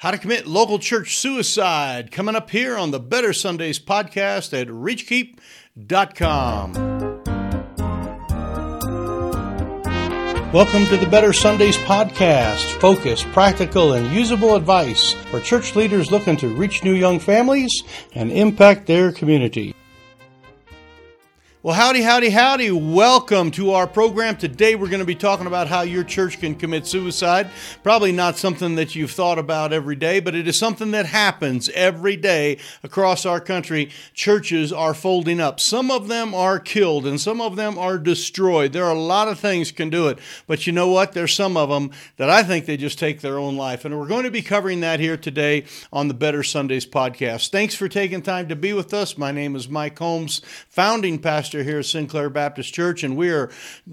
How to commit local church suicide coming up here on the Better Sundays podcast at reachkeep.com. Welcome to the Better Sundays podcast. Focused, practical, and usable advice for church leaders looking to reach new young families and impact their community. Well, howdy, howdy, howdy. Welcome to our program. Today we're going to be talking about how your church can commit suicide. Probably not something that you've thought about every day, but it is something that happens every day across our country. Churches are folding up. Some of them are killed and some of them are destroyed. There are a lot of things can do it, but you know what? There's some of them that I think they just take their own life. And we're going to be covering that here today on the Better Sundays podcast. Thanks for taking time to be with us. My name is Mike Holmes, founding pastor pastor here at Sinclair Baptist Church, and we are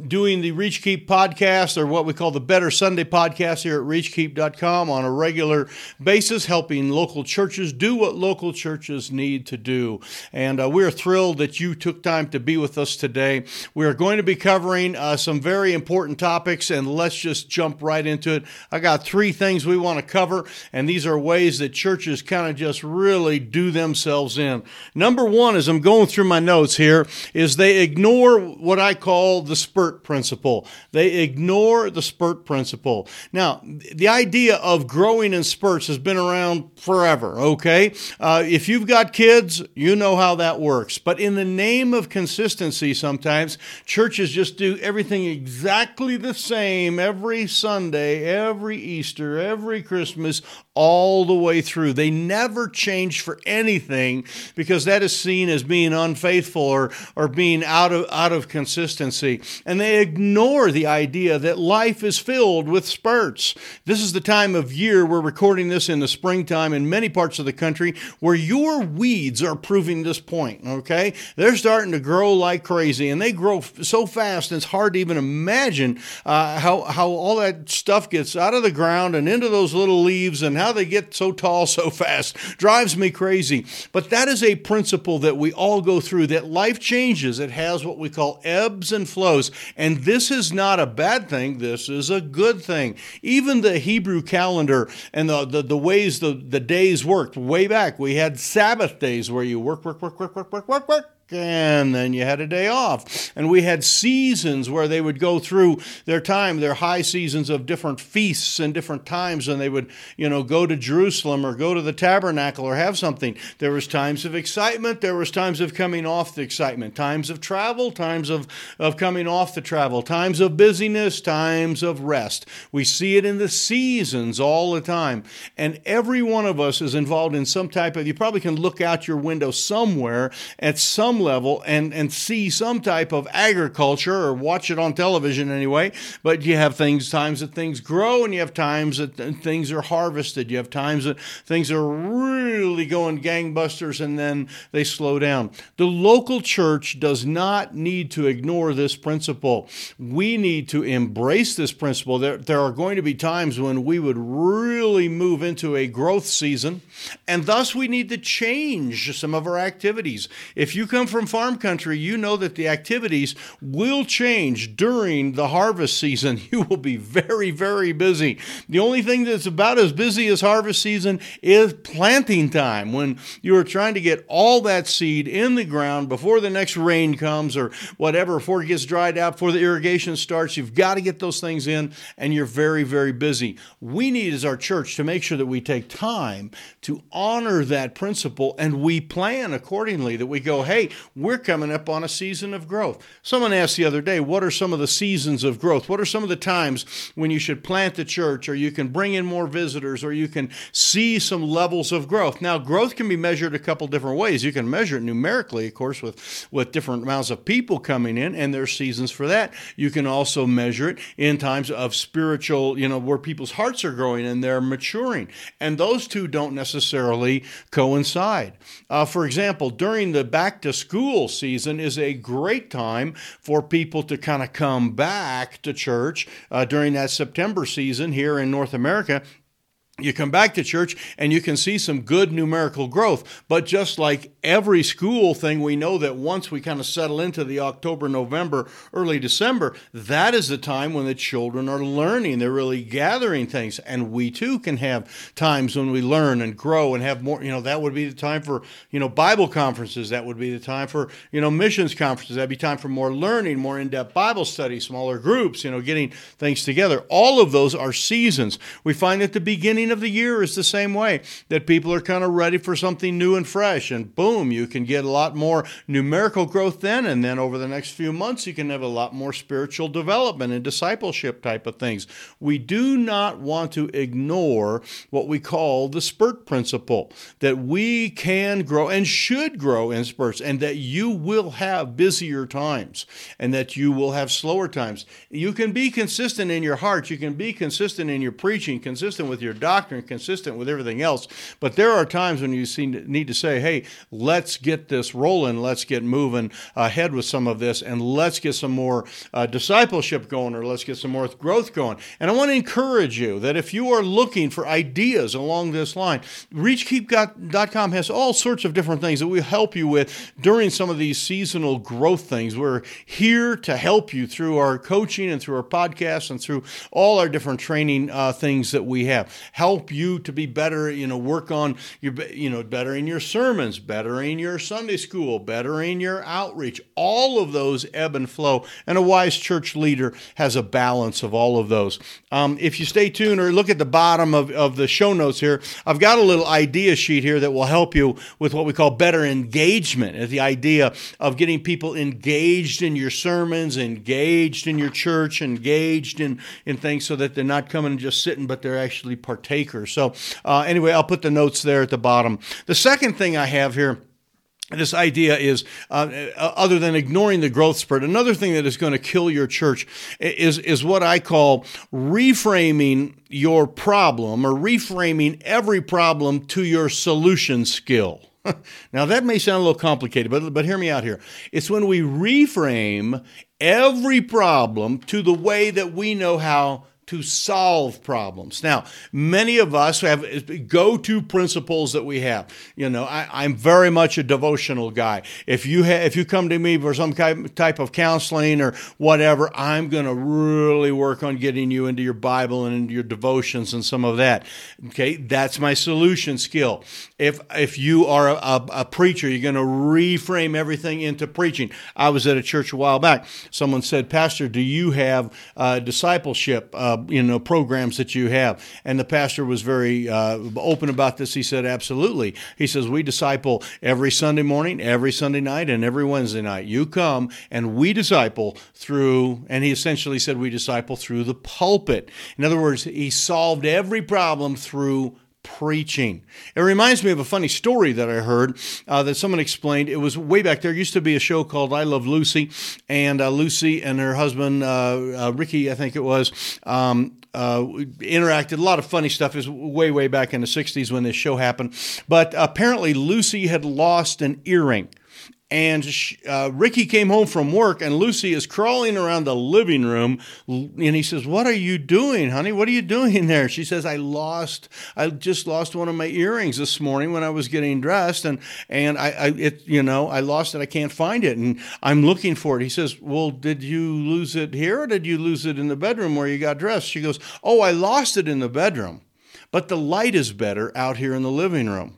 doing the Reach Keep podcast, or what we call the Better Sunday podcast here at reachkeep.com on a regular basis, helping local churches do what local churches need to do. And uh, we're thrilled that you took time to be with us today. We are going to be covering uh, some very important topics, and let's just jump right into it. I got three things we want to cover, and these are ways that churches kind of just really do themselves in. Number one, as I'm going through my notes here, is is they ignore what I call the spurt principle. They ignore the spurt principle. Now, the idea of growing in spurts has been around forever, okay? Uh, if you've got kids, you know how that works. But in the name of consistency, sometimes churches just do everything exactly the same every Sunday, every Easter, every Christmas, all the way through. They never change for anything because that is seen as being unfaithful or, or being out of, out of consistency. And they ignore the idea that life is filled with spurts. This is the time of year, we're recording this in the springtime in many parts of the country, where your weeds are proving this point, okay? They're starting to grow like crazy, and they grow so fast, it's hard to even imagine uh, how, how all that stuff gets out of the ground and into those little leaves and how they get so tall so fast drives me crazy. But that is a principle that we all go through that life changes. It has what we call ebbs and flows. And this is not a bad thing, this is a good thing. Even the Hebrew calendar and the, the, the ways the, the days worked way back, we had Sabbath days where you work, work, work, work, work, work, work, work and then you had a day off. And we had seasons where they would go through their time, their high seasons of different feasts and different times, and they would, you know, go to Jerusalem or go to the tabernacle or have something. There was times of excitement, there was times of coming off the excitement, times of travel, times of, of coming off the travel, times of busyness, times of rest. We see it in the seasons all the time. And every one of us is involved in some type of, you probably can look out your window somewhere at some some level and, and see some type of agriculture or watch it on television anyway. But you have things, times that things grow and you have times that things are harvested. You have times that things are really going gangbusters and then they slow down. The local church does not need to ignore this principle. We need to embrace this principle. There, there are going to be times when we would really move into a growth season, and thus we need to change some of our activities. If you come from farm country, you know that the activities will change during the harvest season. You will be very, very busy. The only thing that's about as busy as harvest season is planting time when you are trying to get all that seed in the ground before the next rain comes or whatever, before it gets dried out, before the irrigation starts. You've got to get those things in, and you're very, very busy. We need, as our church, to make sure that we take time to honor that principle and we plan accordingly, that we go, hey, we're coming up on a season of growth. Someone asked the other day, what are some of the seasons of growth? What are some of the times when you should plant the church or you can bring in more visitors or you can see some levels of growth? Now, growth can be measured a couple different ways. You can measure it numerically, of course, with, with different amounts of people coming in, and there's seasons for that. You can also measure it in times of spiritual, you know, where people's hearts are growing and they're maturing. And those two don't necessarily coincide. Uh, for example, during the back to school season is a great time for people to kind of come back to church uh, during that September season here in North America you come back to church and you can see some good numerical growth. But just like every school thing, we know that once we kind of settle into the October, November, early December, that is the time when the children are learning. They're really gathering things. And we too can have times when we learn and grow and have more, you know, that would be the time for, you know, Bible conferences. That would be the time for, you know, missions conferences. That'd be time for more learning, more in depth Bible study, smaller groups, you know, getting things together. All of those are seasons. We find at the beginning, beginning of the year is the same way that people are kind of ready for something new and fresh. And boom, you can get a lot more numerical growth then. And then over the next few months, you can have a lot more spiritual development and discipleship type of things. We do not want to ignore what we call the spurt principle that we can grow and should grow in spurts, and that you will have busier times and that you will have slower times. You can be consistent in your heart, you can be consistent in your preaching, consistent with your doctrine doctrine consistent with everything else. But there are times when you need to say, hey, let's get this rolling, let's get moving ahead with some of this, and let's get some more uh, discipleship going, or let's get some more growth going. And I want to encourage you that if you are looking for ideas along this line, reachkeep.com has all sorts of different things that we help you with during some of these seasonal growth things. We're here to help you through our coaching and through our podcasts and through all our different training uh, things that we have. Help you to be better, you know, work on your, you know, bettering your sermons, bettering your Sunday school, bettering your outreach. All of those ebb and flow. And a wise church leader has a balance of all of those. Um, if you stay tuned or look at the bottom of, of the show notes here, I've got a little idea sheet here that will help you with what we call better engagement. The idea of getting people engaged in your sermons, engaged in your church, engaged in, in things so that they're not coming and just sitting, but they're actually partaking so, uh, anyway, I'll put the notes there at the bottom. The second thing I have here this idea is uh, uh, other than ignoring the growth spurt another thing that is going to kill your church is is what i call reframing your problem or reframing every problem to your solution skill. Now that may sound a little complicated but but hear me out here. It's when we reframe every problem to the way that we know how to solve problems. Now, many of us have go to principles that we have. You know, I, am very much a devotional guy. If you ha- if you come to me for some type of counseling or whatever, I'm going to really work on getting you into your Bible and into your devotions and some of that. Okay, that's my solution skill. If if you are a, a, a preacher, you're going to reframe everything into preaching. I was at a church a while back. Someone said, Pastor, do you have uh, discipleship? Uh, you know programs that you have. And the pastor was very uh, open about this. He said, absolutely. He says we disciple every Sunday morning, every Sunday night, and every Wednesday night. You come and we disciple through. And he essentially said we disciple through the pulpit. In other words, he solved every problem through preaching. It reminds me of a funny story that I heard uh, that someone explained. It was way back there. Used to be a show called I Love Lucy, and uh, Lucy and her husband uh, uh Ricky, I think it was. Um, uh, interacted a lot of funny stuff. is way, way back in the 60s when this show happened. But apparently, Lucy had lost an earring and uh, Ricky came home from work, and Lucy is crawling around the living room. And he says, "What are you doing, honey? What are you doing there?" She says, "I lost. I just lost one of my earrings this morning when I was getting dressed, and and I, I it you know I lost it. I can't find it, and I'm looking for it." He says, "Well, did you lose it here, or did you lose it in the bedroom where you got dressed?" She goes, "Oh, I lost it in the bedroom, but the light is better out here in the living room."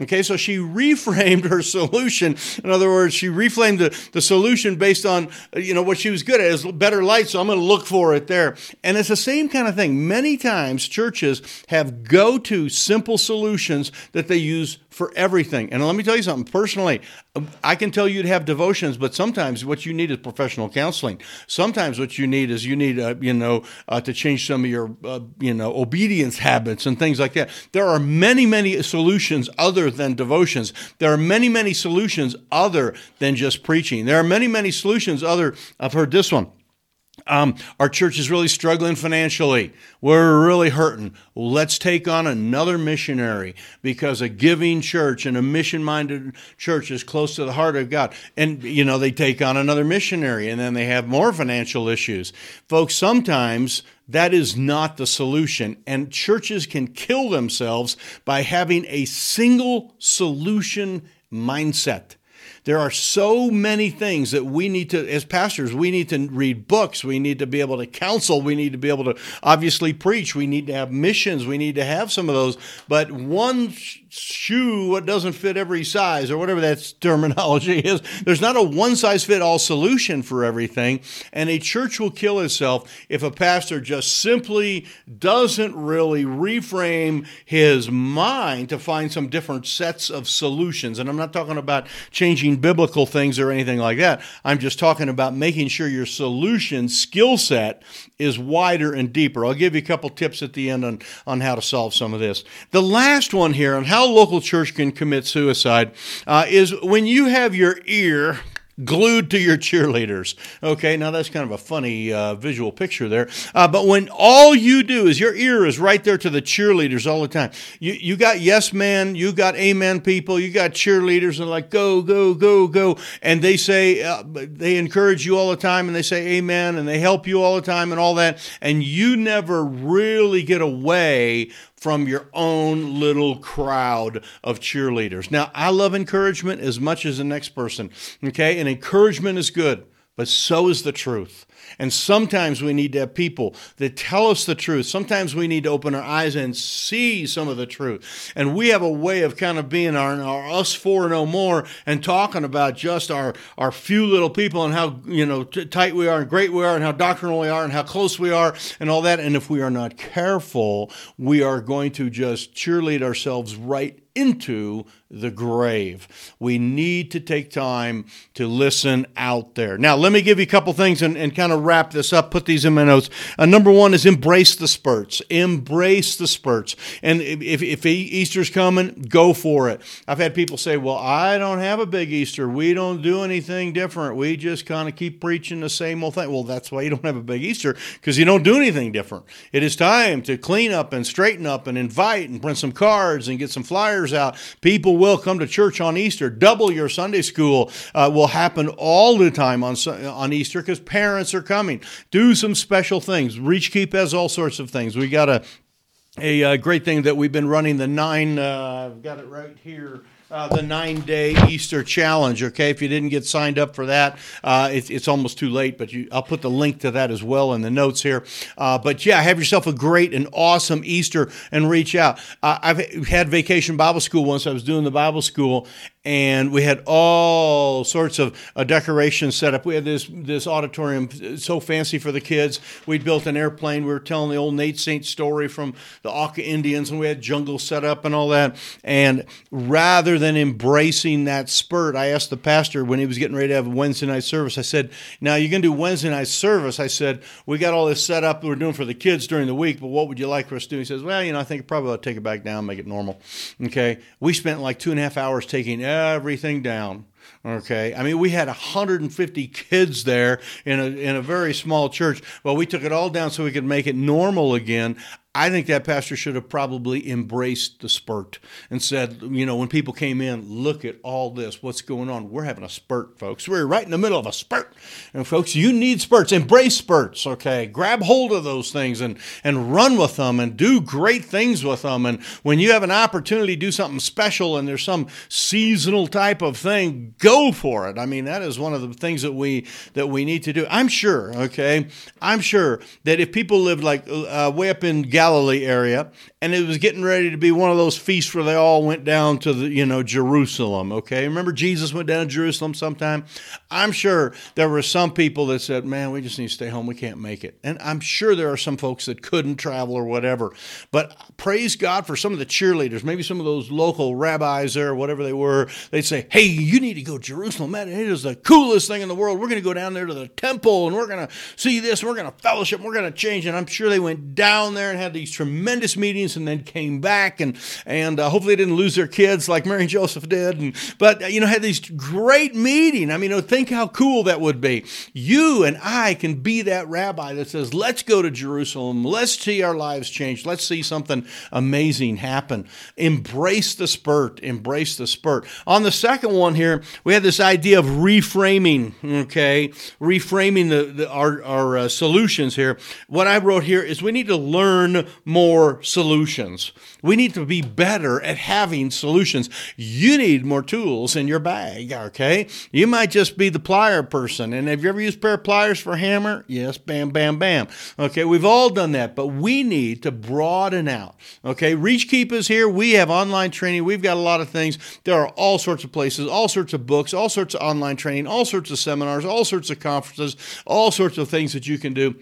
Okay, so she reframed her solution. In other words, she reframed the, the solution based on, you know, what she was good at is better light, so I'm going to look for it there. And it's the same kind of thing. Many times churches have go-to simple solutions that they use for everything. And let me tell you something personally, I can tell you to have devotions, but sometimes what you need is professional counseling. Sometimes what you need is you need, uh, you know, uh, to change some of your, uh, you know, obedience habits and things like that. There are many, many solutions other than devotions. There are many, many solutions other than just preaching. There are many, many solutions other. I've heard this one. Um, our church is really struggling financially. We're really hurting. Let's take on another missionary because a giving church and a mission minded church is close to the heart of God. And, you know, they take on another missionary and then they have more financial issues. Folks, sometimes That is not the solution. And churches can kill themselves by having a single solution mindset. There are so many things that we need to, as pastors, we need to read books. We need to be able to counsel. We need to be able to obviously preach. We need to have missions. We need to have some of those. But one shoe doesn't fit every size or whatever that terminology is. There's not a one size fit all solution for everything. And a church will kill itself if a pastor just simply doesn't really reframe his mind to find some different sets of solutions. And I'm not talking about changing biblical things or anything like that. I'm just talking about making sure your solution skill set is wider and deeper. I'll give you a couple tips at the end on, on how to solve some of this. The last one here on how how local church can commit suicide uh, is when you have your ear glued to your cheerleaders. Okay, now that's kind of a funny uh, visual picture there. Uh, but when all you do is your ear is right there to the cheerleaders all the time. You you got yes man, you got amen people, you got cheerleaders and like go go go go, and they say uh, they encourage you all the time and they say amen and they help you all the time and all that, and you never really get away from your own little crowd of cheerleaders. Now, I love encouragement as much as the next person, okay? And encouragement is good, but so is the truth. And sometimes we need to have people that tell us the truth. Sometimes we need to open our eyes and see some of the truth. And we have a way of kind of being our, our us four no oh more and talking about just our, our few little people and how, you know, t- tight we are and great we are and how doctrinal we are and how close we are and all that. And if we are not careful, we are going to just cheerlead ourselves right into the grave. We need to take time to listen out there. Now, let me give you a couple things and, and kind of wrap this up, put these in my notes. Uh, number one is embrace the spurts. Embrace the spurts. And if, if Easter's coming, go for it. I've had people say, well, I don't have a big Easter. We don't do anything different. We just kind of keep preaching the same old thing. Well, that's why you don't have a big Easter, because you don't do anything different. It is time to clean up and straighten up and invite and print some cards and get some flyers out. People will come to church on Easter. Double your Sunday school uh, will happen all the time on, on Easter because parents are coming. Do some special things. Reach Keep has all sorts of things. We got a a, uh, great thing that we've been running the nine. Uh, I've got it right here uh, the nine day Easter challenge. Okay, if you didn't get signed up for that, uh, it, it's almost too late. But you, I'll put the link to that as well in the notes here. Uh, but yeah, have yourself a great and awesome Easter and reach out. Uh, I've had Vacation Bible School once. I was doing the Bible school, and we had all sorts of uh, decorations set up. We had this this auditorium so fancy for the kids. We'd built an airplane. We were telling the old Nate Saint story from the Auca Indians, and we had jungle set up and all that. And rather than embracing that spurt, I asked the pastor when he was getting ready to have a Wednesday night service. I said, "Now you're going to do Wednesday night service." I said, "We got all this set up. We're doing for the kids during the week, but what would you like for us to do?" He says, "Well, you know, I think probably I'll take it back down, make it normal." Okay, we spent like two and a half hours taking everything down. Okay, I mean we had 150 kids there in a in a very small church. Well, we took it all down so we could make it normal again. I think that pastor should have probably embraced the spurt and said, you know, when people came in, look at all this, what's going on? We're having a spurt, folks. We're right in the middle of a spurt. And folks, you need spurts. Embrace spurts, okay? Grab hold of those things and, and run with them and do great things with them. And when you have an opportunity to do something special and there's some seasonal type of thing, go for it. I mean, that is one of the things that we that we need to do. I'm sure, okay? I'm sure that if people lived like uh, way up in Galilee area, and it was getting ready to be one of those feasts where they all went down to the, you know, Jerusalem. Okay, remember Jesus went down to Jerusalem sometime. I'm sure there were some people that said, "Man, we just need to stay home. We can't make it." And I'm sure there are some folks that couldn't travel or whatever. But praise God for some of the cheerleaders, maybe some of those local rabbis there, whatever they were. They'd say, "Hey, you need to go to Jerusalem. Man, it is the coolest thing in the world. We're going to go down there to the temple and we're going to see this. And we're going to fellowship. And we're going to change." And I'm sure they went down there and had had these tremendous meetings and then came back and and uh, hopefully they didn't lose their kids like Mary and Joseph did. And, but you know had these great meeting. I mean, think how cool that would be. You and I can be that rabbi that says, "Let's go to Jerusalem. Let's see our lives change. Let's see something amazing happen." Embrace the spurt. Embrace the spurt. On the second one here, we had this idea of reframing. Okay, reframing the, the our our uh, solutions here. What I wrote here is we need to learn more solutions. We need to be better at having solutions. You need more tools in your bag, okay? You might just be the plier person. And have you ever used a pair of pliers for hammer? Yes, bam, bam, bam. Okay, we've all done that, but we need to broaden out. Okay, ReachKeep is here. We have online training. We've got a lot of things. There are all sorts of places, all sorts of books, all sorts of online training, all sorts of seminars, all sorts of conferences, all sorts of things that you can do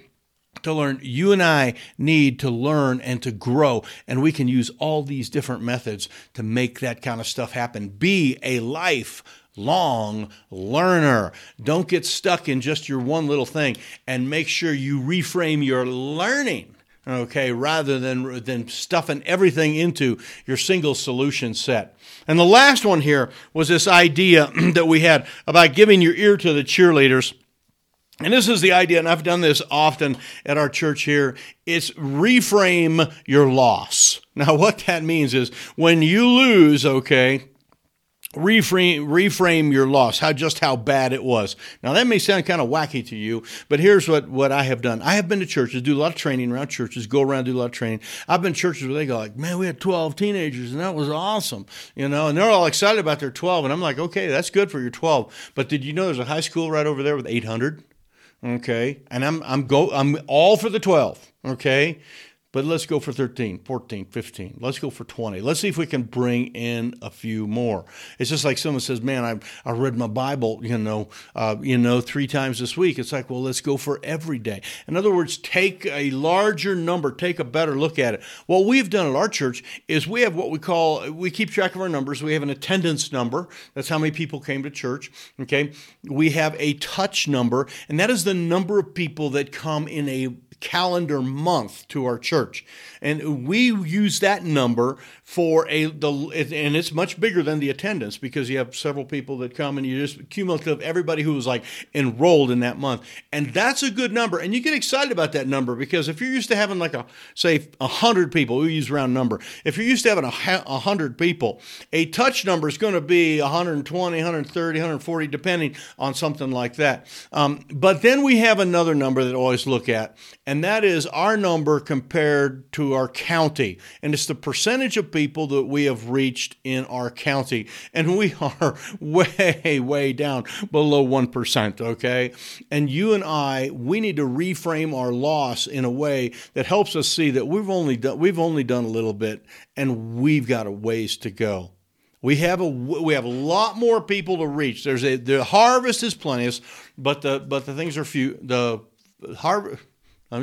to learn. You and I need to learn and to grow, and we can use all these different methods to make that kind of stuff happen. Be a life long learner. Don't get stuck in just your one little thing and make sure you reframe your learning. Okay, rather than than stuffing everything into your single solution set. And the last one here was this idea that we had about giving your ear to the cheerleaders and this is the idea, and I've done this often at our church here. It's reframe your loss. Now, what that means is when you lose, okay, reframe reframe your loss how just how bad it was now that may sound kind of wacky to you but here's what what i have done i have been to churches do a lot of training around churches go around do a lot of training i've been to churches where they go like man we had 12 teenagers and that was awesome you know and they're all excited about their 12 and i'm like okay that's good for your 12 but did you know there's a high school right over there with 800 okay? And I'm I'm go I'm all for the 12, okay? But let's go for 13, 14, 15. Let's go for 20. Let's see if we can bring in a few more. It's just like someone says, "Man, I I read my Bible, you know, uh, you know, three times this week." It's like, well, let's go for every day. In other words, take a larger number, take a better look at it. What we've done at our church is we have what we call we keep track of our numbers. We have an attendance number. That's how many people came to church. Okay, we have a touch number, and that is the number of people that come in a calendar month to our church. And we use that number for a the and it's much bigger than the attendance because you have several people that come and you just cumulative everybody who was like enrolled in that month. And that's a good number. And you get excited about that number because if you're used to having like a say a hundred people, we use round number. If you're used to having a hundred people, a touch number is going to be 120, 130, 140, depending on something like that. Um, but then we have another number that I always look at, and that is our number compared to our county. And it's the percentage of people that we have reached in our county. And we are way, way down below 1%, okay? And you and I, we need to reframe our loss in a way that helps us see that we've only done, we've only done a little bit and we've got a ways to go. We have a we have a lot more people to reach. There's a the harvest is plenteous, but the but the things are few. The harvest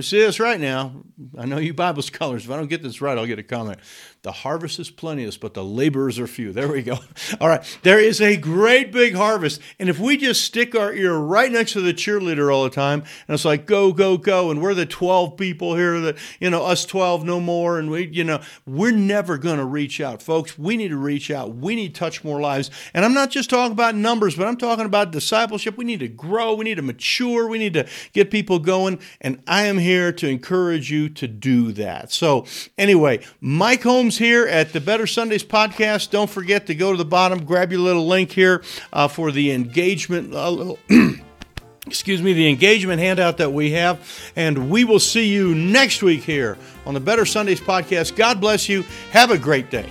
see this right now. I know you Bible scholars. If I don't get this right, I'll get a comment. The harvest is plenteous, but the laborers are few. There we go. All right. There is a great big harvest. And if we just stick our ear right next to the cheerleader all the time, and it's like, go, go, go, and we're the 12 people here that, you know, us 12 no more, and we, you know, we're never going to reach out. Folks, we need to reach out. We need to touch more lives. And I'm not just talking about numbers, but I'm talking about discipleship. We need to grow. We need to mature. We need to get people going. And I am here to encourage you to do that. So, anyway, Mike Holmes here at the Better Sundays podcast. Don't forget to go to the bottom, grab your little link here uh, for the engagement. Uh, excuse me, the engagement handout that we have. And we will see you next week here on the Better Sundays podcast. God bless you. Have a great day.